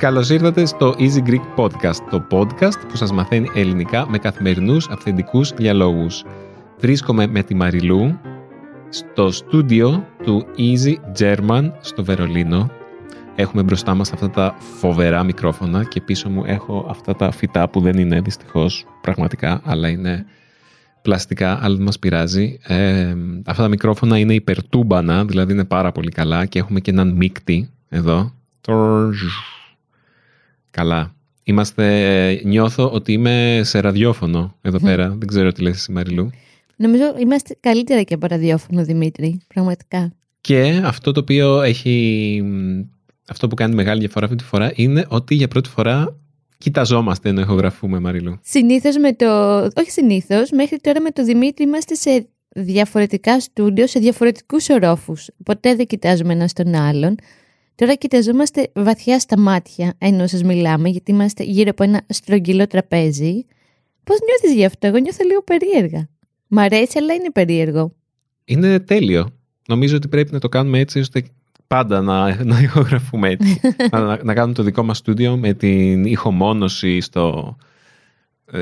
Καλώς ήρθατε στο Easy Greek Podcast, το podcast που σας μαθαίνει ελληνικά με καθημερινούς αυθεντικούς διαλόγους. Βρίσκομαι με τη Μαριλού στο στούντιο του Easy German στο Βερολίνο. Έχουμε μπροστά μας αυτά τα φοβερά μικρόφωνα και πίσω μου έχω αυτά τα φυτά που δεν είναι δυστυχώς πραγματικά, αλλά είναι πλαστικά, αλλά δεν μας πειράζει. Ε, αυτά τα μικρόφωνα είναι υπερτούμπανα, δηλαδή είναι πάρα πολύ καλά και έχουμε και έναν μίκτη εδώ. Καλά. Είμαστε, νιώθω ότι είμαι σε ραδιόφωνο εδώ πέρα. Δεν ξέρω τι λες εσύ Μαριλού. Νομίζω είμαστε καλύτερα και από ραδιόφωνο, Δημήτρη. Πραγματικά. Και αυτό το οποίο έχει. Αυτό που κάνει μεγάλη διαφορά αυτή τη φορά είναι ότι για πρώτη φορά κοιταζόμαστε ενώ ηχογραφούμε, Μαριλού. Συνήθως με το. Όχι συνήθως, μέχρι τώρα με το Δημήτρη είμαστε σε διαφορετικά στούντιο, σε διαφορετικούς ορόφους. Ποτέ δεν κοιτάζουμε ένα τον άλλον. Τώρα κοιταζόμαστε βαθιά στα μάτια ενώ σας μιλάμε, γιατί είμαστε γύρω από ένα στρογγυλό τραπέζι. Πώς νιώθεις γι' αυτό, Εγώ νιώθω λίγο περίεργα. Μ' αρέσει, αλλά είναι περίεργο. Είναι τέλειο. Νομίζω ότι πρέπει να το κάνουμε έτσι ώστε πάντα να, να ηχογραφούμε έτσι. να, να, κάνουμε το δικό μας στούντιο με την ηχομόνωση στο, ε,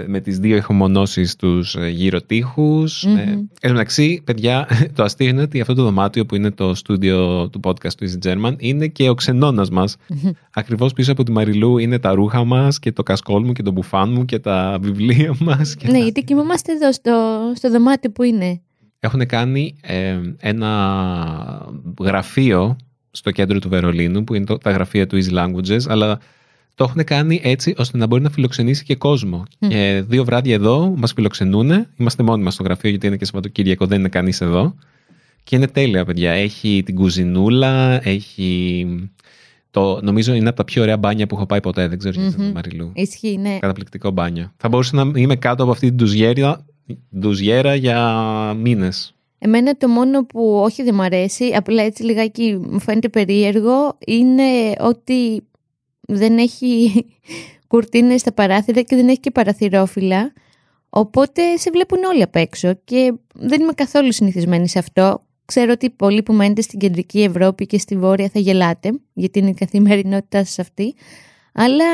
με τις δύο ηχομονώσεις τους ε, γύρω τείχους. Mm-hmm. Ε, εν μεταξύ, παιδιά, το αστείο είναι ότι αυτό το δωμάτιο που είναι το στούντιο του podcast του Easy German είναι και ο ξενώνας μας. Mm-hmm. Ακριβώς πίσω από τη Μαριλού είναι τα ρούχα μας και το κασκόλ μου και το μπουφάν μου και τα βιβλία μας. Και ναι, γιατί κοιμόμαστε εδώ στο, στο δωμάτιο που είναι. Έχουν κάνει ένα γραφείο στο κέντρο του Βερολίνου που είναι το, τα γραφεία του Easy Languages, αλλά το έχουν κάνει έτσι ώστε να μπορεί να φιλοξενήσει και κόσμο. Και δύο βράδια εδώ μας φιλοξενούν. Είμαστε μόνοι μας στο γραφείο, γιατί είναι και Σαββατοκύριακο, δεν είναι κανείς εδώ. Και είναι τέλεια, παιδιά. Έχει την κουζινούλα, έχει. Το, νομίζω είναι από τα πιο ωραία μπάνια που έχω πάει ποτέ. Δεν ξέρω mm-hmm. Μαριλού. Ισχύει, ναι. Καταπληκτικό μπάνιο. Θα μπορούσα να είμαι κάτω από αυτή την ντουζιέρα, ντουζιέρα για μήνες. Εμένα το μόνο που όχι δεν μου αρέσει, απλά έτσι λιγάκι μου φαίνεται περίεργο, είναι ότι δεν έχει κουρτίνες στα παράθυρα και δεν έχει και παραθυρόφυλλα. Οπότε σε βλέπουν όλοι απ' έξω και δεν είμαι καθόλου συνηθισμένη σε αυτό. Ξέρω ότι πολλοί που μένετε στην κεντρική Ευρώπη και στη Βόρεια θα γελάτε, γιατί είναι η καθημερινότητά σας αυτή. Αλλά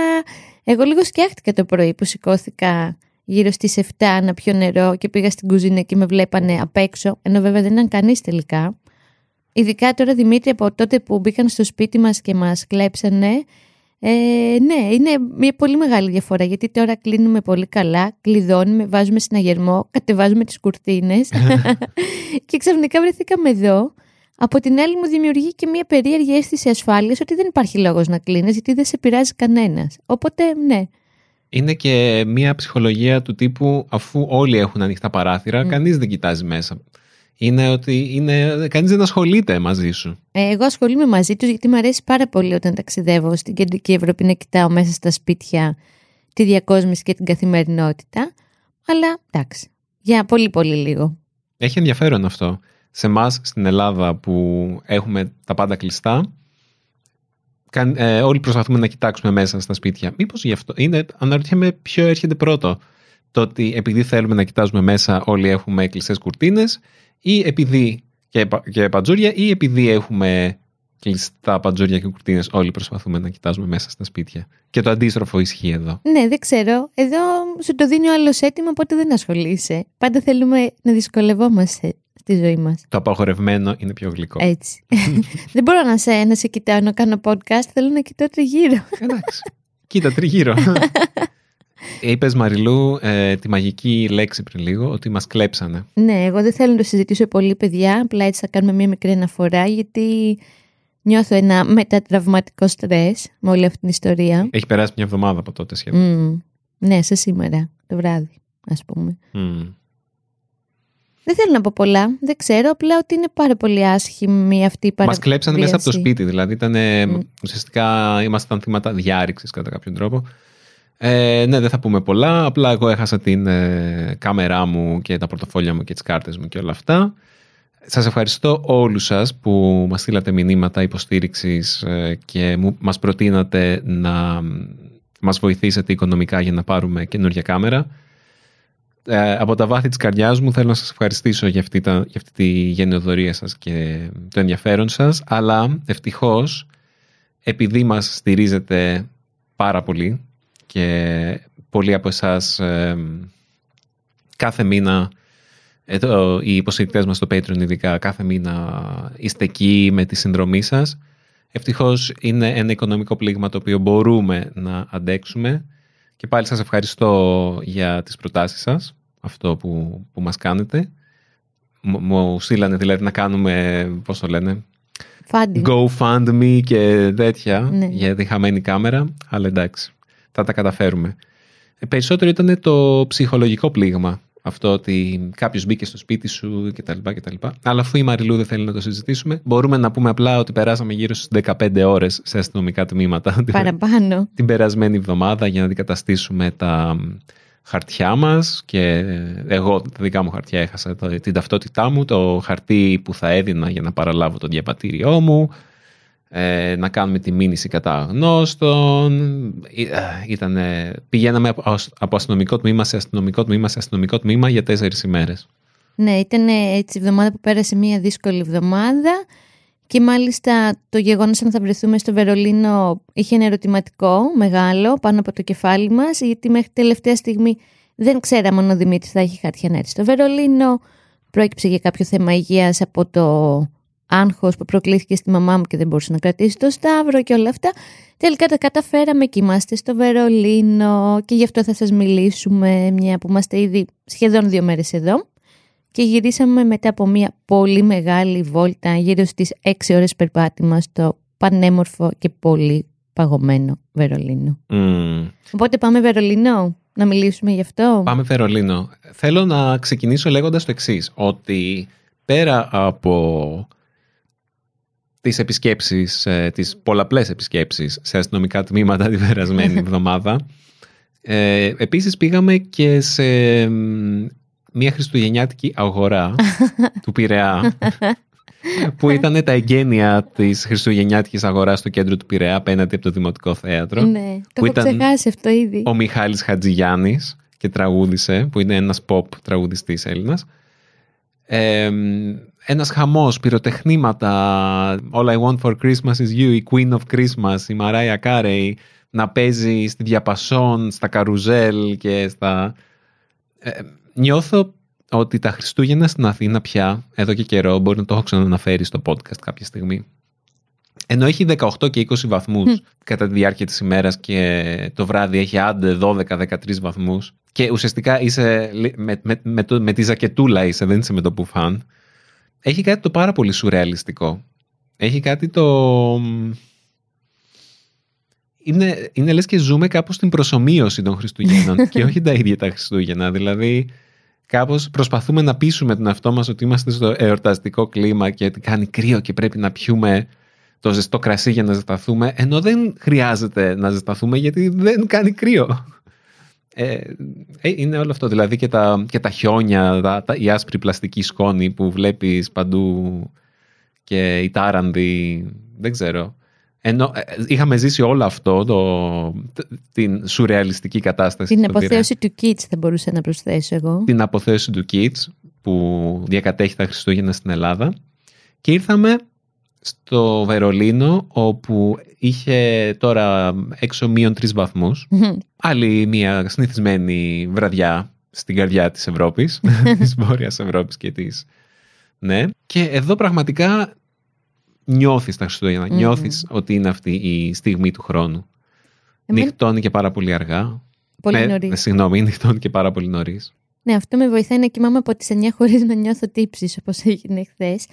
εγώ λίγο σκιάχτηκα το πρωί που σηκώθηκα γύρω στις 7 να πιω νερό και πήγα στην κουζίνα και με βλέπανε απ' έξω, ενώ βέβαια δεν ήταν κανείς τελικά. Ειδικά τώρα Δημήτρη από τότε που μπήκαν στο σπίτι μας και μας κλέψανε, ε, ναι, είναι μια πολύ μεγάλη διαφορά γιατί τώρα κλείνουμε πολύ καλά, κλειδώνουμε, βάζουμε συναγερμό, κατεβάζουμε τις κουρτίνες και ξαφνικά βρεθήκαμε εδώ. Από την άλλη μου δημιουργεί και μια περίεργη αίσθηση ασφάλειας ότι δεν υπάρχει λόγος να κλείνεις γιατί δεν σε πειράζει κανένας. Οπότε ναι. Είναι και μια ψυχολογία του τύπου αφού όλοι έχουν ανοιχτά παράθυρα, mm. κανείς δεν κοιτάζει μέσα είναι ότι είναι, κανείς δεν ασχολείται μαζί σου. Ε, εγώ ασχολούμαι μαζί τους γιατί μου αρέσει πάρα πολύ όταν ταξιδεύω στην Κεντρική Ευρώπη να κοιτάω μέσα στα σπίτια τη διακόσμηση και την καθημερινότητα. Αλλά εντάξει, για πολύ πολύ λίγο. Έχει ενδιαφέρον αυτό. Σε εμάς στην Ελλάδα που έχουμε τα πάντα κλειστά, ε, όλοι προσπαθούμε να κοιτάξουμε μέσα στα σπίτια. Μήπως γι' αυτό είναι, αναρωτιέμαι ποιο έρχεται πρώτο. Το ότι επειδή θέλουμε να κοιτάζουμε μέσα όλοι έχουμε κλειστές κουρτίνες ή επειδή και, και παντζούρια ή επειδή έχουμε κλειστά παντζούρια και κουρτίνες, όλοι προσπαθούμε να κοιτάζουμε μέσα στα σπίτια. Και το αντίστροφο ισχύει εδώ. Ναι, δεν ξέρω. Εδώ σου το δίνει ο άλλος έτοιμο, οπότε δεν ασχολείσαι. Πάντα θέλουμε να δυσκολευόμαστε στη ζωή μας. Το απαγορευμένο είναι πιο γλυκό. Έτσι. δεν μπορώ να σε, να σε κοιτάω να κάνω podcast, θέλω να κοιτάω τριγύρω. Εντάξει. Κοίτα τριγύρω. Είπες Μαριλού ε, τη μαγική λέξη πριν λίγο, ότι μας κλέψανε. Ναι, εγώ δεν θέλω να το συζητήσω πολύ, παιδιά. Απλά έτσι θα κάνουμε μια μικρή αναφορά, γιατί νιώθω ένα μετατραυματικό στρες με όλη αυτή την ιστορία. Έχει περάσει μια εβδομάδα από τότε σχεδόν. Mm. Ναι, σε σήμερα το βράδυ, ας πούμε. Mm. Δεν θέλω να πω πολλά. Δεν ξέρω. Απλά ότι είναι πάρα πολύ άσχημη αυτή η παραβίαση. Μα κλέψανε μέσα από το σπίτι. Δηλαδή, ήταν, mm. ουσιαστικά ήμασταν θύματα διάρρηξης κατά κάποιον τρόπο. Ε, ναι, δεν θα πούμε πολλά. Απλά εγώ έχασα την ε, κάμερά μου και τα πορτοφόλια μου και τις κάρτες μου και όλα αυτά. Σας ευχαριστώ όλους σας που μας στείλατε μηνύματα υποστήριξης ε, και μου, μας προτείνατε να μας βοηθήσετε οικονομικά για να πάρουμε καινούργια κάμερα. Ε, από τα βάθη της καρδιάς μου θέλω να σας ευχαριστήσω για αυτή, τα, για αυτή τη γενναιοδορία σας και το ενδιαφέρον σας, αλλά ευτυχώς επειδή μας στηρίζετε πάρα πολύ και πολλοί από εσάς ε, κάθε μήνα εδώ, οι υποστηρικτέ μας στο Patreon ειδικά κάθε μήνα είστε εκεί με τη συνδρομή σας. Ευτυχώς είναι ένα οικονομικό πλήγμα το οποίο μπορούμε να αντέξουμε και πάλι σας ευχαριστώ για τις προτάσεις σας, αυτό που, που μας κάνετε. Μου στείλανε δηλαδή να κάνουμε, πώς το λένε, GoFundMe και τέτοια ναι. για τη χαμένη κάμερα, αλλά εντάξει, θα τα καταφέρουμε. Ε, περισσότερο ήταν το ψυχολογικό πλήγμα αυτό ότι κάποιος μπήκε στο σπίτι σου κτλ. κτλ. Αλλά αφού η Μαριλού δεν θέλει να το συζητήσουμε, μπορούμε να πούμε απλά ότι περάσαμε γύρω στις 15 ώρες σε αστυνομικά τμήματα. Παραπάνω. Την περασμένη εβδομάδα για να αντικαταστήσουμε τα χαρτιά μας και εγώ τα δικά μου χαρτιά έχασα την ταυτότητά μου, το χαρτί που θα έδινα για να παραλάβω το διαβατήριό μου, ε, να κάνουμε τη μήνυση κατά γνώστων. Ε, ήτανε, πηγαίναμε από αστυνομικό τμήμα σε αστυνομικό τμήμα σε αστυνομικό τμήμα για τέσσερις ημέρες. Ναι, ήταν έτσι η εβδομάδα που πέρασε μια δύσκολη εβδομάδα και μάλιστα το γεγονός αν θα βρεθούμε στο Βερολίνο είχε ένα ερωτηματικό μεγάλο πάνω από το κεφάλι μας γιατί μέχρι τελευταία στιγμή δεν ξέραμε αν ο Δημήτρης θα έχει χαρτιά να έρθει στο Βερολίνο. Πρόκειψε για κάποιο θέμα υγείας από το άγχος που προκλήθηκε στη μαμά μου και δεν μπορούσε να κρατήσει το σταύρο και όλα αυτά. Τελικά τα καταφέραμε και είμαστε στο Βερολίνο και γι' αυτό θα σας μιλήσουμε μια που είμαστε ήδη σχεδόν δύο μέρες εδώ και γυρίσαμε μετά από μια πολύ μεγάλη βόλτα γύρω στις έξι ώρες περπάτημα στο πανέμορφο και πολύ παγωμένο Βερολίνο. Mm. Οπότε πάμε Βερολίνο να μιλήσουμε γι' αυτό; Πάμε Βερολίνο. Θέλω να ξεκινήσω λέγοντας το εξής ότι πέρα από τις επισκέψεις, ε, τις πολλαπλές επισκέψεις σε αστυνομικά τμήματα την περασμένη εβδομάδα. Ε, επίσης πήγαμε και σε μια χριστουγεννιάτικη αγορά του Πειραιά που ήταν τα εγγένεια της χριστουγεννιάτικης αγοράς στο κέντρο του Πειραιά απέναντι από το Δημοτικό Θέατρο. Ναι, το έχω ξεχάσει αυτό ήδη. Ο Μιχάλης Χατζηγιάννης και τραγούδισε, που είναι ένας pop τραγουδιστής Έλληνας. Ε, ένας χαμός, πυροτεχνήματα, All I Want for Christmas is You, η Queen of Christmas, η Mariah Carey, να παίζει στη διαπασόν, στα καρουζέλ και στα... Ε, νιώθω ότι τα Χριστούγεννα στην Αθήνα πια, εδώ και καιρό, μπορεί να το έχω ξαναναφέρει στο podcast κάποια στιγμή, ενώ έχει 18 και 20 βαθμούς κατά τη διάρκεια της ημέρας και το βράδυ έχει άντε 12-13 βαθμούς και ουσιαστικά είσαι με, με, με, με, τη ζακετούλα είσαι, δεν είσαι με το πουφάν, έχει κάτι το πάρα πολύ σουρεαλιστικό. Έχει κάτι το... Είναι, είναι λες και ζούμε κάπως στην προσωμείωση των Χριστουγέννων και όχι τα ίδια τα Χριστούγεννα. Δηλαδή κάπως προσπαθούμε να πείσουμε τον εαυτό μας ότι είμαστε στο εορταστικό κλίμα και ότι κάνει κρύο και πρέπει να πιούμε το ζεστό κρασί για να ζεσταθούμε, ενώ δεν χρειάζεται να ζεσταθούμε γιατί δεν κάνει κρύο. Ε, ε, είναι όλο αυτό. Δηλαδή και τα, και τα χιόνια, τα, τα, η άσπρη πλαστική σκόνη που βλέπεις παντού και η τάρανδη, δεν ξέρω. Ενώ ε, είχαμε ζήσει όλο αυτό, το, την σουρεαλιστική κατάσταση. Την αποθέωση του Kids θα μπορούσα να προσθέσω εγώ. Την αποθέωση του Kids που διακατέχει τα Χριστούγεννα στην Ελλάδα. Και ήρθαμε στο Βερολίνο όπου είχε τώρα έξω μείον τρεις βαθμούς. Άλλη μια συνηθισμένη βραδιά στην καρδιά της Ευρώπης, της Βόρειας Ευρώπης και της... Ναι. Και εδώ πραγματικά νιώθεις τα Χριστούγεννα, νιώθεις ότι είναι αυτή η στιγμή του χρόνου. Εμένα... Νυχτώνει και πάρα πολύ αργά. Πολύ ναι, νωρίς. Συγγνώμη, νυχτώνει και πάρα πολύ νωρίς. Ναι, αυτό με βοηθάει να κοιμάμαι από τις 9 χωρίς να νιώθω τύψεις όπως έγινε χθες.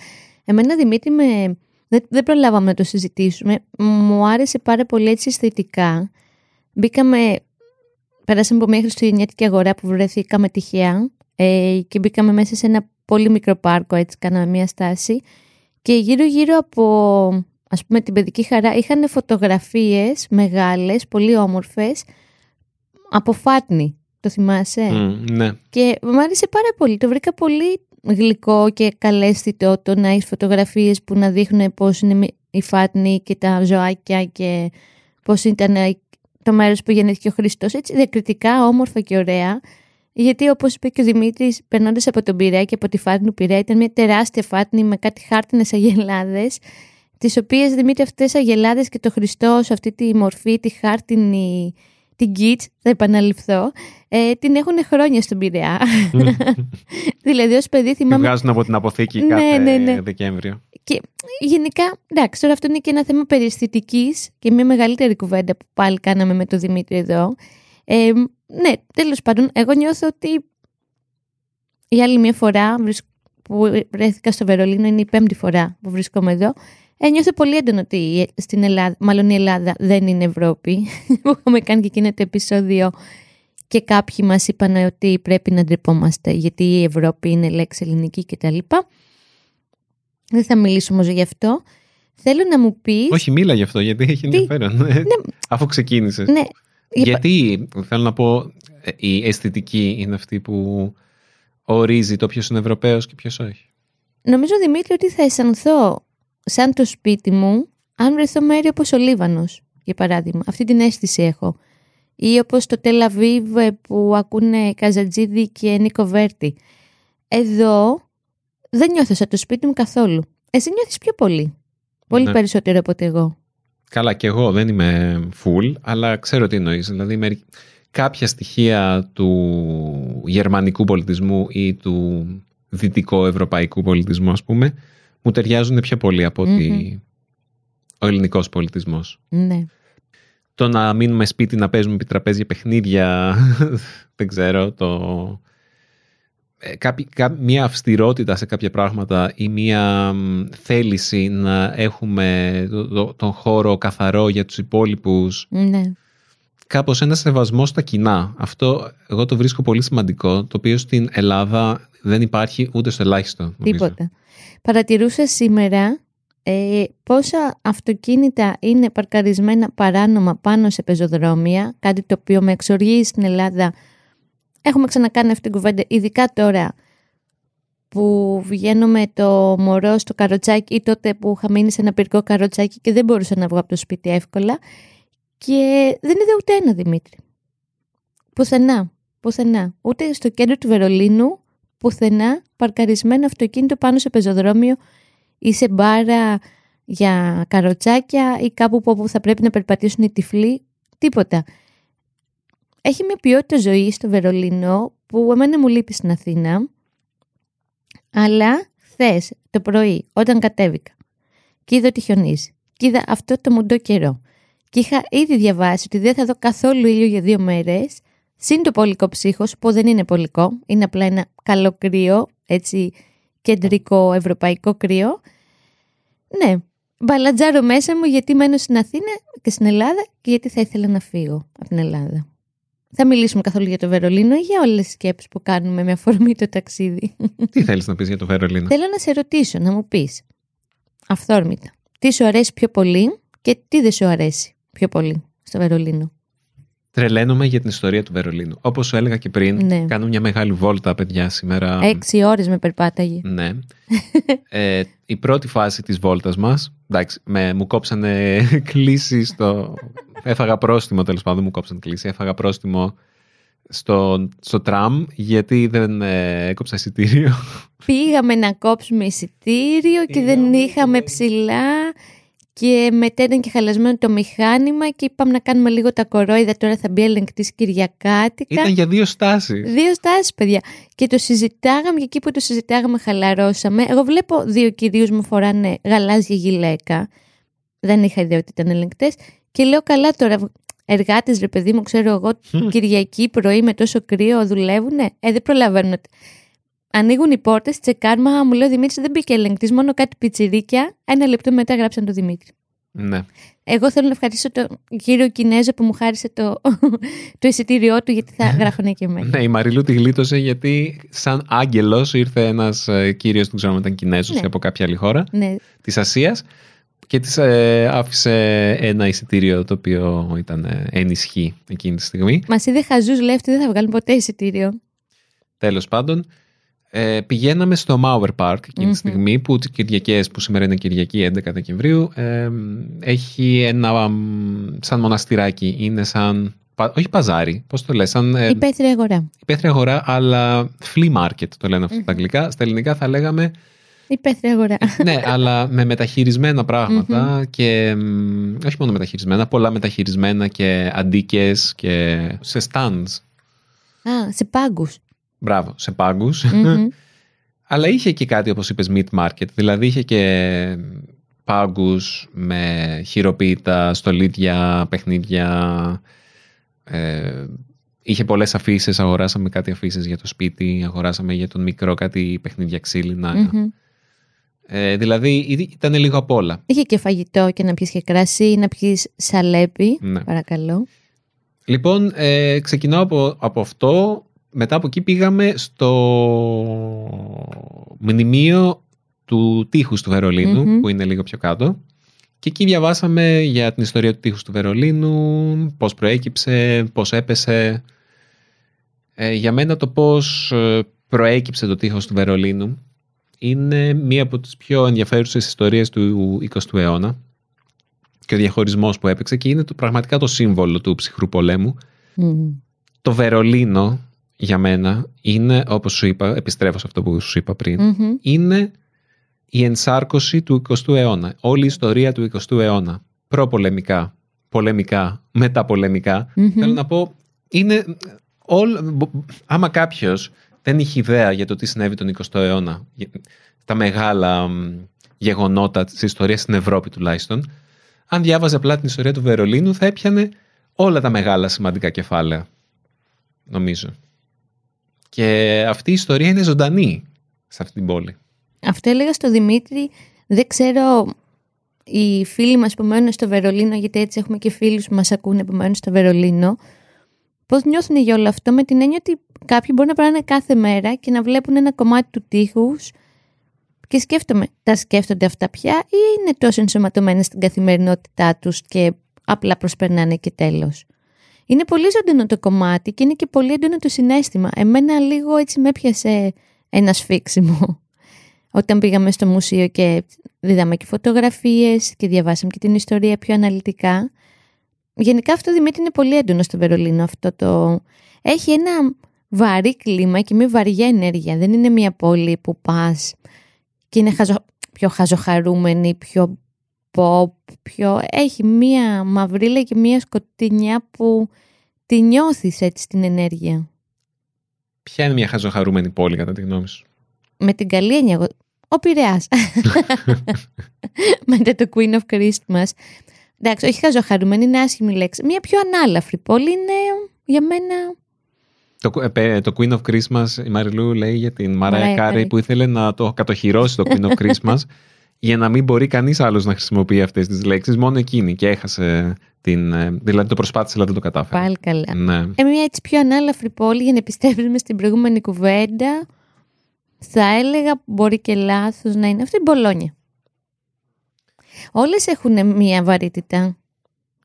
Εμένα Δημήτρη με δεν, δεν προλάβαμε να το συζητήσουμε. Μου άρεσε πάρα πολύ έτσι αισθητικά. Μπήκαμε, περάσαμε από μια χριστουγεννιάτικη αγορά που βρεθήκαμε τυχαία ε, και μπήκαμε μέσα σε ένα πολύ μικρό πάρκο, έτσι κάναμε μια στάση και γύρω γύρω από ας πούμε την παιδική χαρά είχαν φωτογραφίες μεγάλες, πολύ όμορφες από φάτνη. Το θυμάσαι; ναι. Και μου άρεσε πάρα πολύ. Το βρήκα πολύ γλυκό και καλέσθητο το να έχεις φωτογραφίες που να δείχνουν πώς είναι η Φάτνη και τα ζωάκια και πώς ήταν το μέρος που γεννήθηκε ο Χριστός. Έτσι διακριτικά, όμορφα και ωραία. Γιατί όπως είπε και ο Δημήτρης, περνώντας από τον Πειραιά και από τη Φάτνη του Πειραιά, ήταν μια τεράστια Φάτνη με κάτι χάρτινες αγελάδες, τις οποίες Δημήτρη αυτές τι αγελάδες και το Χριστός, αυτή τη μορφή, τη χάρτινη την Κίτς, θα επαναληφθώ, ε, την έχουν χρόνια στον Πειραιά. δηλαδή ως παιδί θυμάμαι... Τη βγάζουν από την αποθήκη ναι, κάθε ναι, ναι. Δεκέμβριο. Και γενικά, εντάξει, τώρα αυτό είναι και ένα θέμα περιστητικής και μια μεγαλύτερη κουβέντα που πάλι κάναμε με τον Δημήτρη εδώ. Ε, ναι, τέλος πάντων, εγώ νιώθω ότι η άλλη μια φορά που βρέθηκα στο Βερολίνο, είναι η πέμπτη φορά που βρίσκομαι εδώ, Ένιωθω πολύ έντονο ότι στην Ελλάδα, μάλλον η Ελλάδα δεν είναι Ευρώπη. Που έχουμε κάνει και εκείνο το επεισόδιο και κάποιοι μας είπαν ότι πρέπει να ντρεπόμαστε γιατί η Ευρώπη είναι λέξη ελληνική κτλ. Δεν θα μιλήσω όμως γι' αυτό. Θέλω να μου πεις... Όχι, μίλα γι' αυτό γιατί έχει ενδιαφέρον. Ναι. Αφού ξεκίνησες. Ναι. Γιατί, θέλω να πω, η αισθητική είναι αυτή που ορίζει το ποιος είναι Ευρωπαίος και ποιος όχι. Νομίζω, Δημήτρη, ότι θα αισθανθώ σαν το σπίτι μου, αν βρεθώ μέρη όπως ο Λίβανος, για παράδειγμα. Αυτή την αίσθηση έχω. Ή όπως το Τελαβίβ που ακούνε Καζατζίδη και Νίκο Βέρτη. Εδώ δεν νιώθω σαν το σπίτι μου καθόλου. Εσύ νιώθεις πιο πολύ. Πολύ ναι. περισσότερο από ότι εγώ. Καλά και εγώ δεν είμαι full, αλλά ξέρω τι εννοείς. Δηλαδή κάποια στοιχεία του γερμανικού πολιτισμού ή του δυτικοευρωπαϊκού πολιτισμού ας πούμε μου ταιριάζουν πιο πολύ από ότι ο ελληνικός πολιτισμός. Ναι. Το να μείνουμε σπίτι να παίζουμε επί τραπέζια παιχνίδια, δεν ξέρω, το... Ε, μια αυστηρότητα σε κάποια πράγματα ή μια θέληση να έχουμε τον χώρο καθαρό για τους υπόλοιπους. Ναι. Κάπως ένα σεβασμό στα κοινά. Αυτό εγώ το βρίσκω πολύ σημαντικό, το οποίο στην Ελλάδα δεν υπάρχει ούτε στο ελάχιστο. Τίποτα. Παρατηρούσα σήμερα ε, πόσα αυτοκίνητα είναι παρκαρισμένα παράνομα πάνω σε πεζοδρόμια, κάτι το οποίο με εξοργεί στην Ελλάδα. Έχουμε ξανακάνει αυτή την κουβέντα, ειδικά τώρα που βγαίνω με το μωρό στο καροτσάκι ή τότε που είχα μείνει σε ένα πυρικό καροτσάκι και δεν μπορούσα να βγω από το σπίτι εύκολα και δεν είδα ούτε ένα Δημήτρη. Πουθενά, πουθενά. Ούτε στο κέντρο του Βερολίνου, πουθενά παρκαρισμένο αυτοκίνητο πάνω σε πεζοδρόμιο ή σε μπάρα για καροτσάκια ή κάπου που θα πρέπει να περπατήσουν οι τυφλοί. Τίποτα. Έχει μια ποιότητα ζωή στο Βερολίνο που εμένα μου λείπει στην Αθήνα. Αλλά χθες το πρωί όταν κατέβηκα και είδα ότι χιονίζει και είδα αυτό το μουντό καιρό και είχα ήδη διαβάσει ότι δεν θα δω καθόλου ήλιο για δύο μέρες Συν το πολικό ψύχος που δεν είναι πολικό, είναι απλά ένα καλό κρύο, έτσι κεντρικό ευρωπαϊκό κρύο. Ναι, μπαλατζάρω μέσα μου γιατί μένω στην Αθήνα και στην Ελλάδα και γιατί θα ήθελα να φύγω από την Ελλάδα. Θα μιλήσουμε καθόλου για το Βερολίνο ή για όλες τις σκέψεις που κάνουμε με αφορμή το ταξίδι. Τι θέλεις να πεις για το Βερολίνο; Θέλω να σε ρωτήσω, να μου πεις, αυθόρμητα, τι σου αρέσει πιο πολύ και τι δεν σου αρέσει; Πιο πολύ στο Βερολίνο. Τρελαίνομαι για την ιστορία του Βερολίνου. Όπως σου έλεγα και πριν, ναι. κάνω μια μεγάλη βόλτα, παιδιά, σήμερα. Έξι ώρες με περπάταγε. Ναι. ε, η πρώτη φάση της βόλτας μας. Εντάξει, με, μου κόψανε κλίση στο. Έφαγα πρόστιμο τέλος πάντων, μου κόψανε κλίση. Έφαγα πρόστιμο στο, στο τραμ γιατί δεν ε, έκοψα εισιτήριο. Πήγαμε να κόψουμε εισιτήριο και δεν είχαμε ψηλά και μετά ήταν και χαλασμένο το μηχάνημα και είπαμε να κάνουμε λίγο τα κορόιδα, τώρα θα μπει ελεγκτής Κυριακάτικα. Ήταν για δύο στάσεις. Δύο στάσεις παιδιά. Και το συζητάγαμε και εκεί που το συζητάγαμε χαλαρώσαμε. Εγώ βλέπω δύο κυρίους μου φοράνε γαλάζια γυλαίκα. Δεν είχα ιδέα ότι ήταν ελεγκτές. Και λέω καλά τώρα εργάτες ρε παιδί μου ξέρω εγώ Κυριακή πρωί με τόσο κρύο δουλεύουνε; Ε δεν προλαβαίνουν Ανοίγουν οι πόρτες, τσεκάρμα, μου λέει ο Δημήτρης δεν μπήκε ελεγκτής, μόνο κάτι πιτσιρίκια. Ένα λεπτό μετά γράψαν το Δημήτρη. Ναι. Εγώ θέλω να ευχαριστήσω τον κύριο Κινέζο που μου χάρισε το, το εισιτήριό του, γιατί θα γράφουν και εμένα. ναι, η Μαριλού τη γλίτωσε γιατί, σαν άγγελος, ήρθε ένας ε, κύριος, δεν ξέρω αν ήταν Κινέζος ναι. ή από κάποια άλλη χώρα ναι. της Ασίας και της ε, άφησε ένα εισιτήριο το οποίο ήταν ε, ενισχύ εκείνη τη στιγμή. Μα είδε χαζούς, λέει δεν θα βγάλουν ποτέ εισιτήριο. Τέλος πάντων, Ε, πηγαίναμε στο Mauer Park εκείνη Μμμ. τη στιγμή που τις Κυριακές που σήμερα είναι Κυριακή 11 Δεκεμβρίου ε, έχει ένα μ, σαν μοναστηράκι είναι σαν πα- όχι παζάρι, πώς το λες σαν ε, Υπαίθρια αγορά. υπαίθρια αγορά αλλά flea market το λένε αυτό στα Μμμ. αγγλικά στα ελληνικά θα λέγαμε Υπαίθρια αγορά. ναι αλλά με μεταχειρισμένα πράγματα και μ, όχι μόνο μεταχειρισμένα πολλά μεταχειρισμένα και αντίκες και σε stands Α, σε πάγκους. Μπράβο, σε πάγκους Μμμ. Αλλά είχε και κάτι όπως είπες meat market, δηλαδή είχε και πάγκους με χειροποίητα, στολίδια, παιχνίδια. Ε, είχε πολλές αφήσεις, αγοράσαμε κάτι αφήσεις για το σπίτι, αγοράσαμε για τον μικρό κάτι παιχνίδια ξύλινα. Μμμ. Ε, δηλαδή ή- ήταν λίγο απ' όλα. Είχε και φαγητό και να πιεις και κρασί, να πιεις σαλέπι. Ναι. Παρακαλώ. Λοιπόν, ε, ξεκινάω από, από αυτό. Μετά από εκεί πήγαμε στο μνημείο του τείχους του βερολινου Μμμ. που είναι λίγο πιο κάτω. Και εκεί διαβάσαμε για την ιστορία του τείχους του Βερολίνου, πώς προέκυψε, πώς έπεσε. Ε, για μένα το πώς ε, προέκυψε το τείχος του Βερολίνου είναι μία από τις πιο ενδιαφέρουσες ιστορίες του 20ου αιώνα και ο διαχωρισμός που έπαιξε και είναι το, πραγματικά το σύμβολο του ψυχρού πολέμου. Μμμ. Το Βερολίνο για μένα είναι, όπως σου είπα, επιστρέφω σε αυτό που σου είπα πριν, Μμμ. είναι η ενσάρκωση του 20ου αιώνα. Όλη η ιστορία του 20ου αιώνα. Προπολεμικά, πολεμικά, μεταπολεμικά. Μμμ. Θέλω να πω, είναι όλ, μπο- άμα κάποιος δεν είχε ιδέα για το τι συνέβη τον 20ο αιώνα, για- τα μεγάλα μ, γεγονότα της ιστορίας στην Ευρώπη τουλάχιστον, αν διάβαζε απλά την ιστορία του Βερολίνου θα έπιανε όλα τα μεγάλα σημαντικά κεφάλαια, νομίζω. Και αυτή η ιστορία είναι ζωντανή σε αυτή την πόλη. Αυτό έλεγα στο Δημήτρη. Δεν ξέρω οι φίλοι μας που μένουν στο Βερολίνο, γιατί έτσι έχουμε και φίλους που μας ακούνε που μένουν στο Βερολίνο, πώς νιώθουν για όλο αυτό με την έννοια ότι κάποιοι μπορεί να περνάνε κάθε μέρα και να βλέπουν ένα κομμάτι του τείχους και σκέφτομαι, τα σκέφτονται αυτά πια ή είναι τόσο ενσωματωμένα στην καθημερινότητά τους και απλά προσπερνάνε και τέλος; Είναι πολύ ζωντανό το κομμάτι και είναι και πολύ έντονο το συνέστημα. Εμένα λίγο έτσι με έπιασε ένα σφίξιμο όταν πήγαμε στο μουσείο και δίδαμε και φωτογραφίες και διαβάσαμε και την ιστορία πιο αναλυτικά. Γενικά αυτό Δημήτρη είναι πολύ έντονο στο Βερολίνο αυτό το... Έχει ένα βαρύ κλίμα και μια βαριά ενέργεια. Δεν είναι μια πόλη που πας και είναι χαζο... πιο χαζοχαρούμενη, πιο pop, πιο... Έχει μια μαυρίλα και μια σκοτεινιά που τη νιώθεις έτσι την ενέργεια. Ποια είναι μια χαζοχαρούμενη πόλη κατά τη γνώμη σου; με την καλή έννοια. εγώ- Ο Πειραιάς. Μετά το Queen of Christmas. Εντάξει, όχι χαζοχαρούμενη, είναι άσχημη λέξη. Μια πιο ανάλαφρη πόλη είναι για μένα. Το, ε, πε- το Queen of Christmas, η Μαριλού λέει για την Μαράια Mariah Κάρεϊ Carey. που ήθελε να το κατοχυρώσει το Queen of Christmas για να μην μπορεί κανείς άλλος να χρησιμοποιεί αυτές τις λέξεις, μόνο εκείνη και έχασε την... ε, Δηλαδή το προσπάθησε αλλά δεν το κατάφερε. Πάλι καλά. Ναι. Ε, μια έτσι πιο ανάλαφρη πόλη για να επιστρέψουμε στην προηγούμενη κουβέντα. Θα έλεγα μπορεί και λάθος να είναι αυτή η Μπολόνια. Όλες έχουν μια βαρύτητα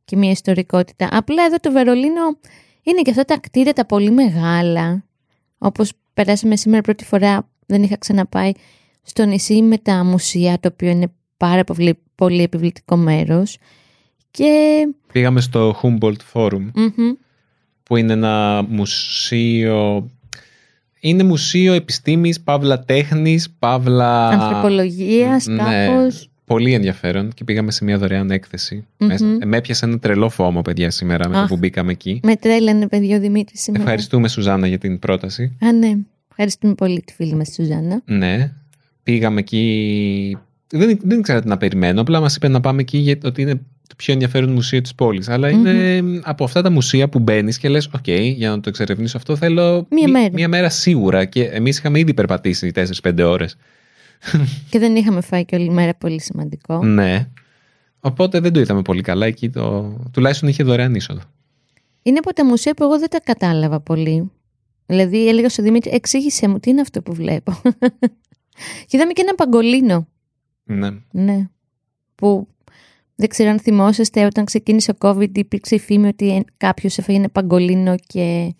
και μια ιστορικότητα. Απλά εδώ το Βερολίνο είναι και αυτά τα κτίρια τα πολύ μεγάλα. Όπως περάσαμε σήμερα πρώτη φορά, δεν είχα ξαναπάει, στο νησί με τα μουσεία, το οποίο είναι πάρα πολύ, πολύ επιβλητικό μέρος. Και Πήγαμε στο Humboldt Forum μμμ, που είναι ένα μουσείο... Είναι μουσείο επιστήμης, παύλα τέχνης, παύλα... ανθρωπολογίας Ναι, κάπως. πολύ ενδιαφέρον και πήγαμε σε μια δωρεάν έκθεση. Μμμ. Μέσα- ε, Με έπιασε ένα τρελό FOMO, παιδιά, σήμερα με το Αχ. που μπήκαμε εκεί. Με τρέλανε παιδιά ο Δημήτρης σήμερα. Ευχαριστούμε, Σουζάννα, για την πρόταση. Α, ναι. Ευχαριστούμε πολύ τη φίλη μας τη Σουζάννα. Ναι, πήγαμε εκεί. Δεν, δεν ήξερα τι να περιμένω. Απλά μας είπε να πάμε εκεί γιατί ότι είναι το πιο ενδιαφέρον μουσείο της πόλης. Αλλά είναι από αυτά τα μουσεία που μπαίνεις και λες: Οκ, για να το εξερευνήσω αυτό θέλω Μία μη- μέρα. μία μέρα σίγουρα. Και εμείς είχαμε ήδη περπατήσει 4-5 ώρες. Και δεν είχαμε φάει και όλη μέρα πολύ σημαντικό. Ναι. Οπότε δεν το είδαμε πολύ καλά. Εκεί το... τουλάχιστον είχε δωρεάν είσοδο. Είναι από τα μουσεία που εγώ δεν τα κατάλαβα πολύ. Δηλαδή έλεγα στον Δημήτρη, εξήγησέ μου τι είναι αυτό που βλέπω; και είδαμε και ένα παγκολίνο. Ναι. Ναι. Που δεν ξέρω αν θυμόσαστε όταν ξεκίνησε ο COVID υπήρξε η φήμη ότι κάποιος έφαγε ένα παγκολίνο και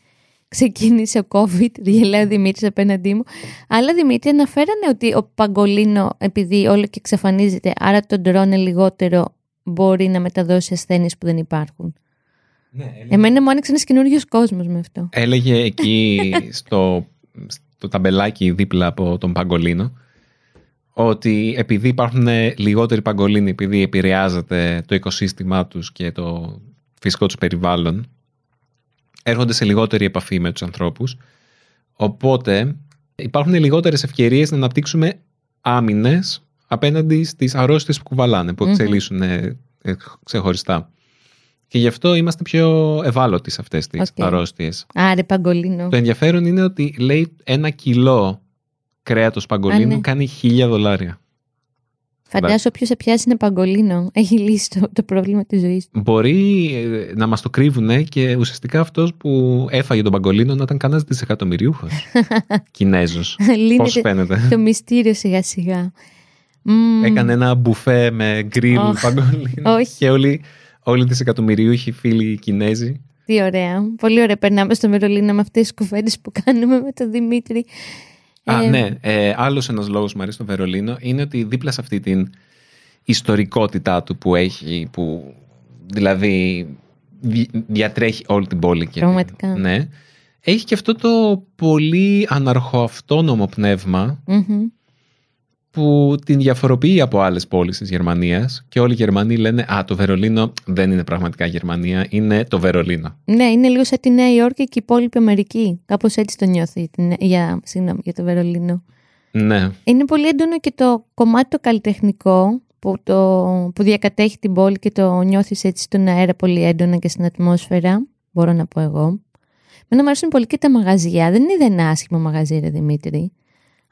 ξεκίνησε ο COVID, γελάει ο Δημήτρης απέναντί μου. Αλλά Δημήτρη αναφέρανε ότι ο Παγκολίνο, επειδή όλο και εξαφανίζεται, άρα τον τρώνε λιγότερο, μπορεί να μεταδώσει ασθένειες που δεν υπάρχουν. Ναι, έλεγε... Εμένα μου άνοιξε ένας καινούριος κόσμος με αυτό. Έλεγε εκεί στο, στο ταμπελάκι δίπλα από τον Παγκολίνο ότι επειδή υπάρχουν λιγότεροι παγκολίνοι, επειδή επηρεάζεται το οικοσύστημά τους και το φυσικό τους περιβάλλον, έρχονται σε λιγότερη επαφή με τους ανθρώπους. Οπότε υπάρχουν λιγότερες ευκαιρίες να αναπτύξουμε άμυνες απέναντι στις αρρώστιες που κουβαλάνε, που εξελίσσουν ε, ξεχωριστά. Και γι' αυτό είμαστε πιο ευάλωτοι σε αυτές τις okay. αρρώστιες. Άρε παγκολίνο. Το ενδιαφέρον είναι ότι λέει ένα κιλό κρέατος παγκολίνου ναι. κάνει χίλια δολάρια. Φαντάζομαι όποιος σε πιάσει είναι παγκολίνο. Έχει λύσει το, το πρόβλημα της ζωής του. Μπορεί ε, να μας το κρύβουν και ουσιαστικά αυτός που έφαγε τον παγκολίνο να ήταν κανένας δισεκατομμυριούχος. Κινέζος. Πώς φαίνεται. Το μυστήριο σιγά σιγά. Έκανε ένα μπουφέ με γκριλ oh. παγκολίνο. Όχι. Και όλοι, όλοι οι δισεκατομμυριούχοι φίλοι Κινέζοι. Τι ωραία. Πολύ ωραία περνάμε στο Μερολίνο με αυτές τις κουβέντες που κάνουμε με τον Δημήτρη. Α, ε, ναι. Ε, Άλλος ένας λόγος που μου αρέσει στο Βερολίνο είναι ότι δίπλα σε αυτή την ιστορικότητά του που έχει, που δηλαδή διατρέχει όλη την πόλη. Και, Πραγματικά. Ναι. Έχει και αυτό το πολύ αναρχοαυτόνομο που την διαφοροποιεί από άλλες πόλεις της Γερμανίας και όλοι οι Γερμανοί λένε Α, το Βερολίνο δεν είναι πραγματικά Γερμανία, είναι το Βερολίνο. Ναι, είναι λίγο σαν τη Νέα Υόρκη και η υπόλοιπη Αμερική. Κάπως έτσι το νιώθει για, συγγνώμη, για το Βερολίνο. Ναι. Είναι πολύ έντονο και το κομμάτι το καλλιτεχνικό που, το, που διακατέχει την πόλη και το νιώθεις έτσι στον αέρα πολύ έντονα και στην ατμόσφαιρα, μπορώ να πω εγώ. Μένα μου αρέσουν πολύ και τα μαγαζιά. Δεν είναι ένα άσχημο μαγαζί, ρε Δημήτρη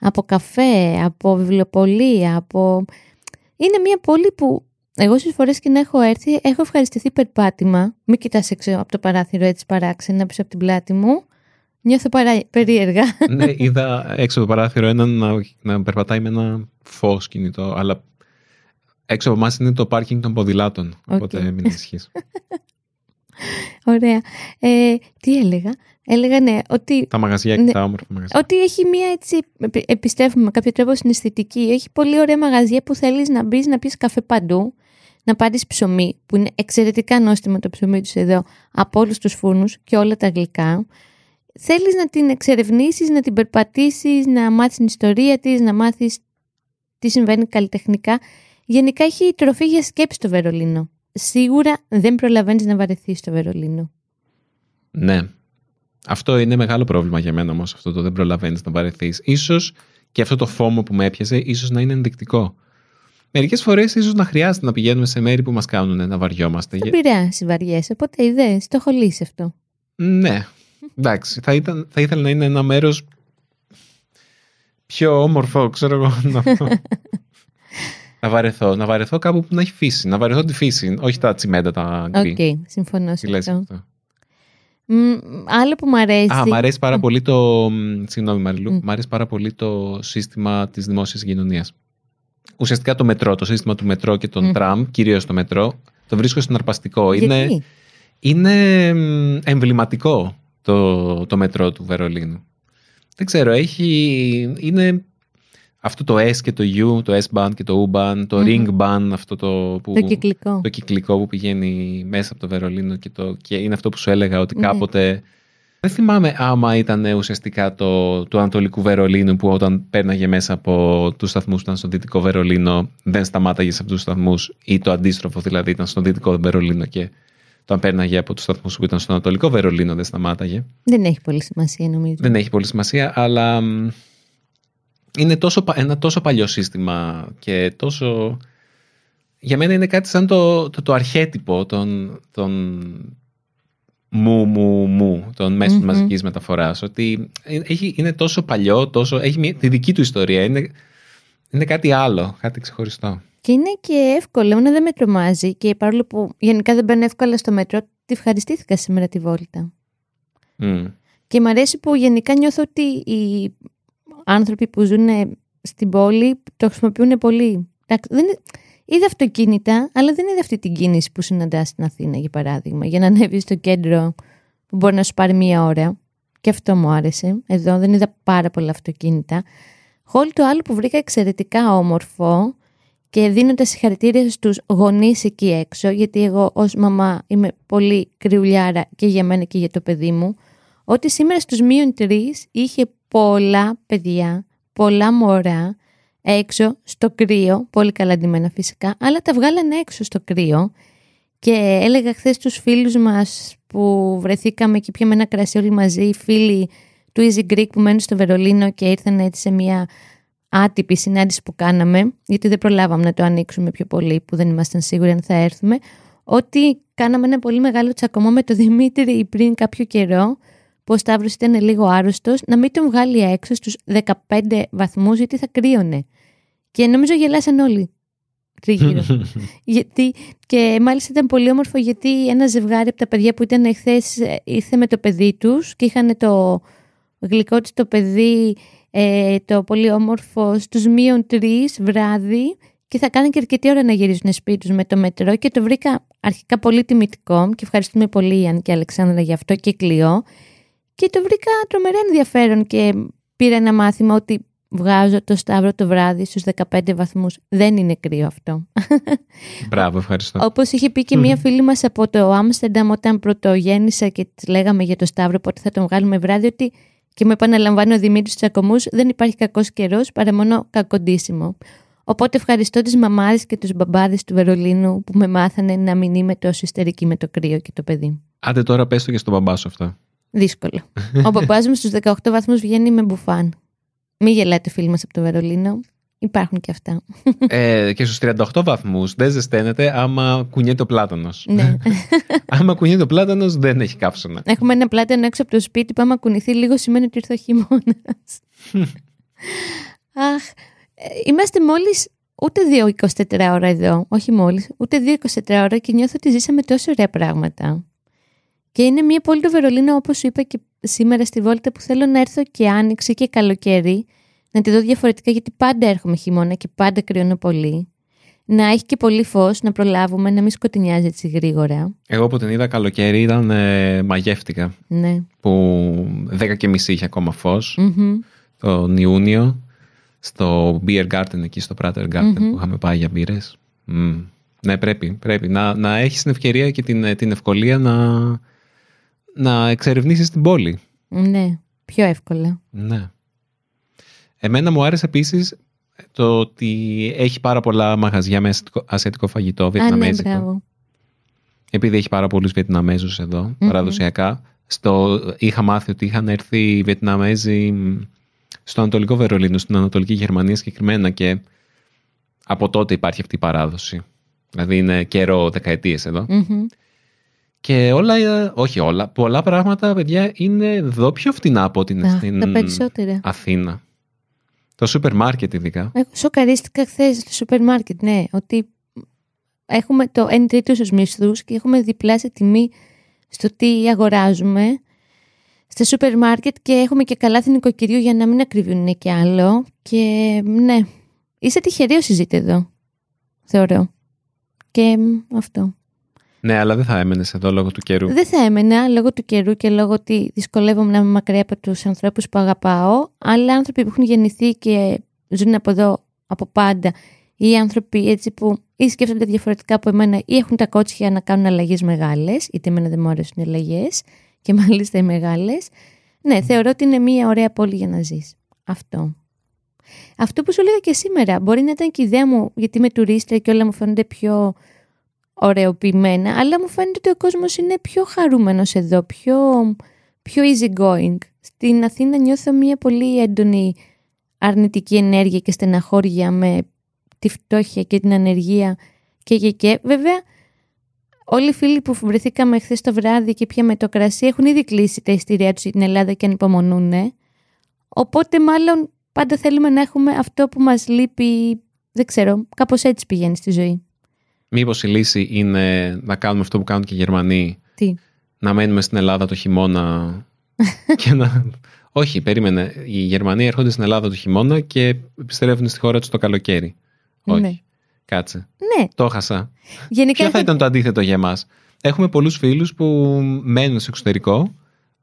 από καφέ, από βιβλιοπολία, από... Είναι μια πόλη που εγώ στις φορές και να έχω έρθει έχω ευχαριστηθεί περπάτημα. Μην κοιτάς έξω από το παράθυρο έτσι παράξενα πίσω από την πλάτη μου. Νιώθω παρά... περίεργα. Ναι, είδα έξω από το παράθυρο έναν να, να περπατάει με ένα φως κινητό, αλλά έξω από εμάς είναι το πάρκινγκ των ποδηλάτων, οπότε μην ισχύει. Ωραία. Ε, τι έλεγα; Έλεγα ναι, ότι. Τα μαγαζιά και ναι, τα όμορφα μαγαζιά. Ότι έχει μία έτσι. Επιστρέφουμε με κάποιο τρόπο στην αισθητική. Έχει πολύ ωραία μαγαζιά που θέλεις να μπεις να πεις καφέ παντού. Να πάρεις ψωμί, που είναι εξαιρετικά νόστιμο το ψωμί τους εδώ, από όλους τους φούρνους και όλα τα γλυκά. Θέλεις να την εξερευνήσεις, να την περπατήσεις, να μάθεις την ιστορία της, να μάθεις τι συμβαίνει καλλιτεχνικά. Γενικά έχει τροφή για σκέψη το Βερολίνο. Σίγουρα δεν προλαβαίνεις να βαρεθείς στο Βερολίνο. Ναι, αυτό είναι μεγάλο πρόβλημα για μένα όμως, αυτό το δεν προλαβαίνεις να βαρεθείς. σω και αυτό το φόμο που με έπιασε, ίσως να είναι ενδεικτικό. Μερικές φορές ίσως να χρειάζεται να πηγαίνουμε σε μέρη που μας κάνουν να βαριόμαστε. Δεν πειράζει, βαριέσαι. Ποτέ ιδέες. Το έχω λύσει αυτό. Ναι. Εντάξει. Θα, ήταν, θα ήθελα να είναι ένα μέρος πιο όμορφο, ξέρω εγώ. Να, να βαρεθώ. Να βαρεθώ κάπου που να έχει φύση. Να βαρεθώ τη φύση. Όχι τα τσιμέντα τα γκρι. OK, okay, συμφωνώ σε αυτό; Άλλο που μου αρέσει. Α, μου αρέσει πάρα πολύ το. Συγγνώμη, Μαριλού. Μου αρέσει πάρα πολύ το σύστημα της δημόσιας κοινωνία. Ουσιαστικά το μετρό, το σύστημα του μετρό και των τραμ, κυρίως το μετρό, το βρίσκω συναρπαστικό. Είναι, είναι εμβληματικό το, το μετρό του Βερολίνου. Δεν ξέρω, έχει, είναι αυτό το S και το U, το S-Bahn και το U-Bahn, το mm Ring-Bahn, αυτό το, που, το, κυκλικό. το κυκλικό που πηγαίνει μέσα από το Βερολίνο και, το, και είναι αυτό που σου έλεγα ότι ναι. κάποτε... Δεν θυμάμαι άμα ήταν ουσιαστικά το του Ανατολικού Βερολίνου που όταν πέρναγε μέσα από τους σταθμούς που ήταν στο Δυτικό Βερολίνο δεν σταμάταγε σε αυτούς τους σταθμούς ή το αντίστροφο δηλαδή ήταν στο Δυτικό Βερολίνο και όταν πέρναγε από τους σταθμούς που ήταν στο Ανατολικό Βερολίνο δεν σταμάταγε. Δεν έχει πολύ σημασία νομίζω. Δεν έχει πολύ σημασία, αλλά είναι τόσο, ένα τόσο παλιό σύστημα και τόσο... Για μένα είναι κάτι σαν το, το, το αρχέτυπο των, των μου, μου, μου, των μέσων mm-hmm. μαζικής μεταφοράς. Ότι έχει, είναι τόσο παλιό, τόσο, έχει μια, τη δική του ιστορία. Είναι, είναι κάτι άλλο, κάτι ξεχωριστό. Και είναι και εύκολο, εμένα δεν με τρομάζει και παρόλο που γενικά δεν μπαίνω εύκολα στο μέτρο, τη ευχαριστήθηκα σήμερα τη βόλτα. Mm. Και μου αρέσει που γενικά νιώθω ότι η άνθρωποι που ζουν στην πόλη το χρησιμοποιούν πολύ. Δεν, είδα αυτοκίνητα, αλλά δεν είδα αυτή την κίνηση που συναντάς στην Αθήνα, για παράδειγμα, για να ανέβεις στο κέντρο που μπορεί να σου πάρει μία ώρα Και αυτό μου άρεσε. Εδώ δεν είδα πάρα πολλά αυτοκίνητα. Χόλ το άλλο που βρήκα εξαιρετικά όμορφο και δίνοντα συγχαρητήρια στους γονείς εκεί έξω, γιατί εγώ ως μαμά είμαι πολύ κρυουλιάρα και για μένα και για το παιδί μου, ότι σήμερα στους μείον τρεις είχε πολλά παιδιά, πολλά μωρά, έξω στο κρύο, πολύ καλά ντυμένα φυσικά, αλλά τα βγάλανε έξω στο κρύο και έλεγα χθες στους φίλους μας που βρεθήκαμε και πιάμε ένα κρασί όλοι μαζί, φίλοι του Easy Greek που μένουν στο Βερολίνο και ήρθαν έτσι σε μια άτυπη συνάντηση που κάναμε, γιατί δεν προλάβαμε να το ανοίξουμε πιο πολύ, που δεν ήμασταν σίγουροι αν θα έρθουμε, ότι κάναμε ένα πολύ μεγάλο τσακωμό με τον Δημήτρη πριν κάποιο καιρό, που ο Σταύρος ήταν λίγο άρρωστος, να μην τον βγάλει έξω στους 15 βαθμούς, γιατί θα κρύωνε. Και νομίζω γελάσαν όλοι τριγύρω. γιατί, και μάλιστα ήταν πολύ όμορφο γιατί ένα ζευγάρι από τα παιδιά που ήταν εχθές ήρθε με το παιδί τους και είχαν το γλυκό του το παιδί ε, το πολύ όμορφο στους μείον τρεις βράδυ και θα κάνει και αρκετή ώρα να γυρίζουν σπίτι τους με το μετρό και το βρήκα αρχικά πολύ τιμητικό και ευχαριστούμε πολύ Ιαν και Αλεξάνδρα για αυτό και Κλειό και το βρήκα τρομερά ενδιαφέρον και πήρα ένα μάθημα ότι βγάζω το Σταύρο το βράδυ στους 15 βαθμούς. Δεν είναι κρύο αυτό. Μπράβο, ευχαριστώ. Όπως είχε πει και μία φίλη μας από το Άμστερνταμ όταν πρωτογέννησα και της λέγαμε για το Σταύρο πότε θα τον βγάλουμε βράδυ ότι και με επαναλαμβάνει ο Δημήτρης Τσακωμούς δεν υπάρχει κακός καιρός παρά μόνο κακοντήσιμο. Οπότε ευχαριστώ τις μαμάδες και τους μπαμπάδες του Βερολίνου που με μάθανε να μην είμαι τόσο ιστερική με το κρύο και το παιδί. Άντε τώρα πες το και στον μπαμπά σου αυτό. Δύσκολο. ο μπαμπάς μου στους 18 βαθμούς βγαίνει με μπουφάν. Μη γελάτε φίλοι μας από το Βερολίνο. Υπάρχουν και αυτά. Ε, και στους 38 βαθμούς δεν ζεσταίνεται άμα κουνιέται ο πλάτανος. ναι. άμα κουνιέται ο πλάτανος δεν έχει καύσωνα. Έχουμε ένα πλάτανο έξω από το σπίτι που άμα κουνηθεί λίγο σημαίνει ότι ήρθε ο χειμώνας. Αχ, ε, είμαστε μόλις ούτε δύο 24 ώρα εδώ, όχι μόλις, ούτε δύο 24 ώρα και νιώθω ότι ζήσαμε τόσο ωραία πράγματα. Και είναι μια πόλη του Βερολίνου, όπως σου είπα και σήμερα στη βόλτα, που θέλω να έρθω και άνοιξη και καλοκαίρι, να τη δω διαφορετικά, γιατί πάντα έρχομαι χειμώνα και πάντα κρυώνω πολύ. Να έχει και πολύ φως, να προλάβουμε, να μην σκοτεινιάζει έτσι γρήγορα. Εγώ που την είδα καλοκαίρι ήταν ε, μαγεύτηκα. Ναι. Που 10 και μισή είχε ακόμα φως. Mm-hmm. Τον Ιούνιο, στο Beer Garden εκεί στο Prater Garden Μμμ. που είχαμε πάει για μπύρες. Μμ. Ναι, πρέπει, πρέπει να, να έχεις την ευκαιρία και την, την ευκολία να, να εξερευνήσεις την πόλη. Ναι, πιο εύκολα. Ναι. Εμένα μου άρεσε επίσης το ότι έχει πάρα πολλά μαγαζιά με ασιατικό, ασιατικό φαγητό, Α, ναι, βιετναμέζικο. μπράβο. επειδή έχει πάρα πολλούς Βιετναμέζους εδώ, παραδοσιακά. Στο, είχα μάθει ότι είχαν έρθει οι Βιετναμέζοι μ, στο Ανατολικό Βερολίνο, στην Ανατολική Γερμανία συγκεκριμένα και από τότε υπάρχει αυτή η παράδοση. Δηλαδή είναι καιρό δεκαετίες εδώ. Μμμ. Και όλα, ε, όχι όλα, πολλά πράγματα, παιδιά, είναι εδώ πιο φτηνά από ότι είναι Α, στην τα περισσότερα. Αθήνα. Το σούπερ μάρκετ ειδικά. Εγώ σοκαρίστηκα χθες στο σούπερ μάρκετ, ναι, ότι έχουμε το 1 τρίτος στους μισθούς και έχουμε διπλάσια τιμή στο τι αγοράζουμε στα σούπερ μάρκετ και έχουμε και καλά νοικοκυριού για να μην ακριβούν και άλλο. Και ναι, είστε τυχεροί όσοι ζείτε εδώ, θεωρώ. Και μ, αυτό. Ναι, αλλά δεν θα έμενες εδώ λόγω του καιρού. Δεν θα έμενα λόγω του καιρού και λόγω ότι δυσκολεύομαι να είμαι μακριά από τους ανθρώπους που αγαπάω, αλλά άνθρωποι που έχουν γεννηθεί και ζουν από εδώ από πάντα ή άνθρωποι έτσι που ή σκέφτονται διαφορετικά από εμένα ή έχουν τα κότσια να κάνουν αλλαγές μεγάλες, είτε εμένα δεν μου αρέσουν οι αλλαγές και μάλιστα οι μεγάλες. Ναι, θεωρώ ότι είναι μια ωραία πόλη για να ζεις. Αυτό. Αυτό που σου έλεγα και σήμερα, μπορεί να ήταν και η ιδέα μου, γιατί είμαι τουρίστρια και όλα μου φαίνονται πιο ωραιοποιημένα, αλλά μου φαίνεται ότι ο κόσμος είναι πιο χαρούμενος εδώ, πιο, πιο easy going. Στην Αθήνα νιώθω μια πολύ έντονη αρνητική ενέργεια και στεναχώρια με τη φτώχεια και την ανεργία και και και. Βέβαια, όλοι οι φίλοι που βρεθήκαμε χθες το βράδυ και πιάμε το κρασί έχουν ήδη κλείσει τα ειστήριά τους για την Ελλάδα και ανυπομονούν. Οπότε μάλλον πάντα θέλουμε να έχουμε αυτό που μας λείπει, δεν ξέρω, κάπως έτσι πηγαίνει στη ζωή. Μήπως η λύση είναι να κάνουμε αυτό που κάνουν και οι Γερμανοί, Τι; να μένουμε στην Ελλάδα το χειμώνα και να... Όχι, περίμενε. Οι Γερμανοί έρχονται στην Ελλάδα το χειμώνα και επιστρέφουν στη χώρα τους το καλοκαίρι. Όχι. Ναι. Κάτσε. Ναι, Το έχασα. γενικά Ποιο θα ήταν το αντίθετο για μας. Έχουμε πολλούς φίλους που μένουν στο εξωτερικό,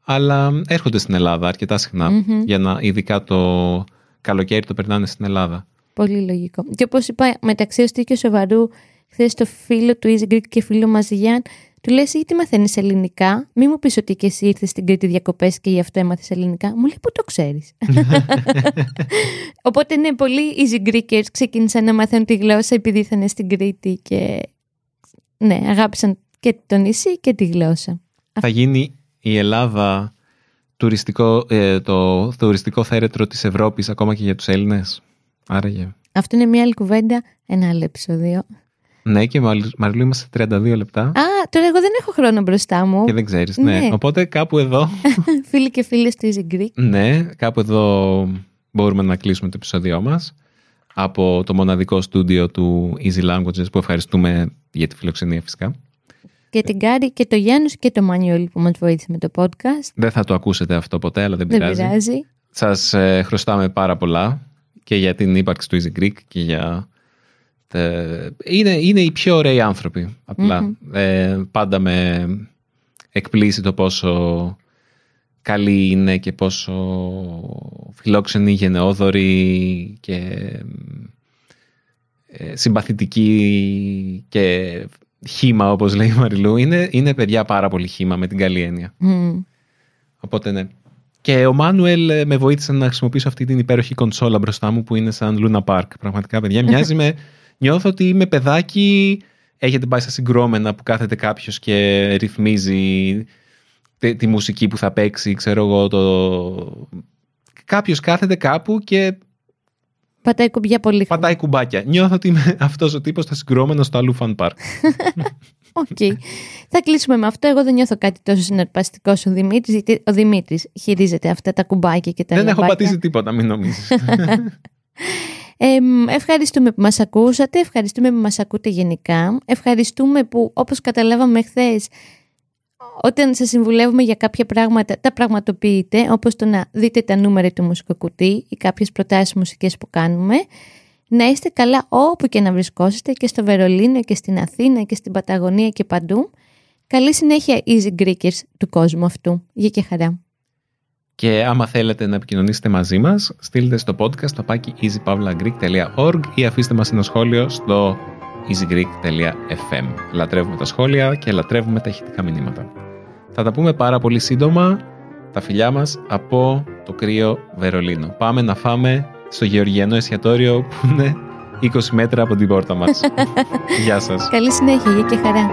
αλλά έρχονται στην Ελλάδα αρκετά συχνά, Μμμ. για να ειδικά το καλοκαίρι το περνάνε στην Ελλάδα. Πολύ λογικό. Και όπως είπα, μεταξύ αστείου και σοβαρού, χθες το φίλο του Easy Greek και φίλο μας Γιάν, του λε: Γιατί μαθαίνεις ελληνικά, μη μου πεις ότι και εσύ ήρθες στην Κρήτη διακοπές και γι' αυτό έμαθες ελληνικά. Μου λέει: Πού το ξέρεις; Οπότε, ναι, πολλοί Easy Greekers ξεκίνησαν να μαθαίνουν τη γλώσσα επειδή ήρθαν στην Κρήτη και. Ναι, αγάπησαν και το νησί και τη γλώσσα. Θα γίνει η Ελλάδα τουριστικό, ε, το τουριστικό θέρετρο της Ευρώπης ακόμα και για τους Έλληνες; Άραγε. Αυτό είναι μια άλλη κουβέντα, ένα άλλο επεισόδιο. Ναι, και Μαριλ- Μαριλού είμαστε 32 λεπτά Α, τώρα εγώ δεν έχω χρόνο μπροστά μου. και δεν ξέρεις. Ναι. Ναι. Οπότε κάπου εδώ, Φίλοι και φίλες του Easy Greek. ναι, κάπου εδώ μπορούμε να κλείσουμε το επεισόδιό μας από το μοναδικό στούντιο του Easy Languages που ευχαριστούμε για τη φιλοξενία φυσικά. Και την Κάρη και το Γιάννους και το Μανιόλ που μας βοήθησε με το podcast. Δεν θα το ακούσετε αυτό ποτέ, αλλά δεν Δεν πειράζει. πειράζει. Σας ε, χρωστάμε πάρα πολλά και για την ύπαρξη του Easy Greek και για... τε- Είναι, είναι οι πιο ωραίοι άνθρωποι, απλά. Μμμ. Ε, πάντα με εκπλήσει το πόσο καλοί είναι και πόσο φιλόξενοι, γενναιόδοροι και ε, συμπαθητικοί και χήμα, όπως λέει η Μαριλού. Είναι, είναι παιδιά πάρα πολύ χήμα με την καλή έννοια. Μμ. Οπότε ναι. Και ο Μάνουελ ε, με βοήθησε να χρησιμοποιήσω αυτή την υπέροχη κονσόλα μπροστά μου που είναι σαν Luna Park. Πραγματικά, παιδιά, μοιάζει με. Νιώθω ότι είμαι παιδάκι. Έχετε πάει στα συγκρόμενα που κάθεται κάποιος και ρυθμίζει τη, τη μουσική που θα παίξει, ξέρω εγώ. Το... Κάποιος κάθεται κάπου και Πατάει κουμπιά πολύ. πατάει κουμπάκια. Νιώθω ότι είμαι αυτός ο τύπος στα συγκρουόμενα στο Allou Fun Park. OK. Θα κλείσουμε με αυτό. Εγώ δεν νιώθω κάτι τόσο συναρπαστικό όσο ο Δημήτρης, γιατί ο Δημήτρης χειρίζεται αυτά τα κουμπάκια και τα Δεν έχω λαμπάκια. πατήσει τίποτα, μην νομίζεις. Ε, μ, ευχαριστούμε που μας ακούσατε, ευχαριστούμε που μας ακούτε γενικά, ευχαριστούμε που όπως καταλάβαμε χθες, όταν σας συμβουλεύουμε για κάποια πράγματα τα πραγματοποιείτε, όπως το να δείτε τα νούμερα του μουσικοκουτί ή κάποιες προτάσεις μουσικές που κάνουμε, να είστε καλά όπου και να βρισκόσαστε και στο Βερολίνο και στην Αθήνα και στην Παταγωνία και παντού. Καλή συνέχεια Easy Greekers του κόσμου αυτού. Γεια και χαρά. Και άμα θέλετε να επικοινωνήσετε μαζί μας, στείλτε στο podcast στο πάκι easypavlagreek.org ή αφήστε μας ένα σχόλιο στο easygreek.fm. Λατρεύουμε τα σχόλια και λατρεύουμε τα ηχητικά μηνύματα. Θα τα πούμε πάρα πολύ σύντομα, τα φιλιά μας από το κρύο Βερολίνο. Πάμε να φάμε στο Γεωργιανό εστιατόριο που είναι 20 μέτρα από την πόρτα μας. Γεια σας. Καλή συνέχεια. Γεια και χαρά.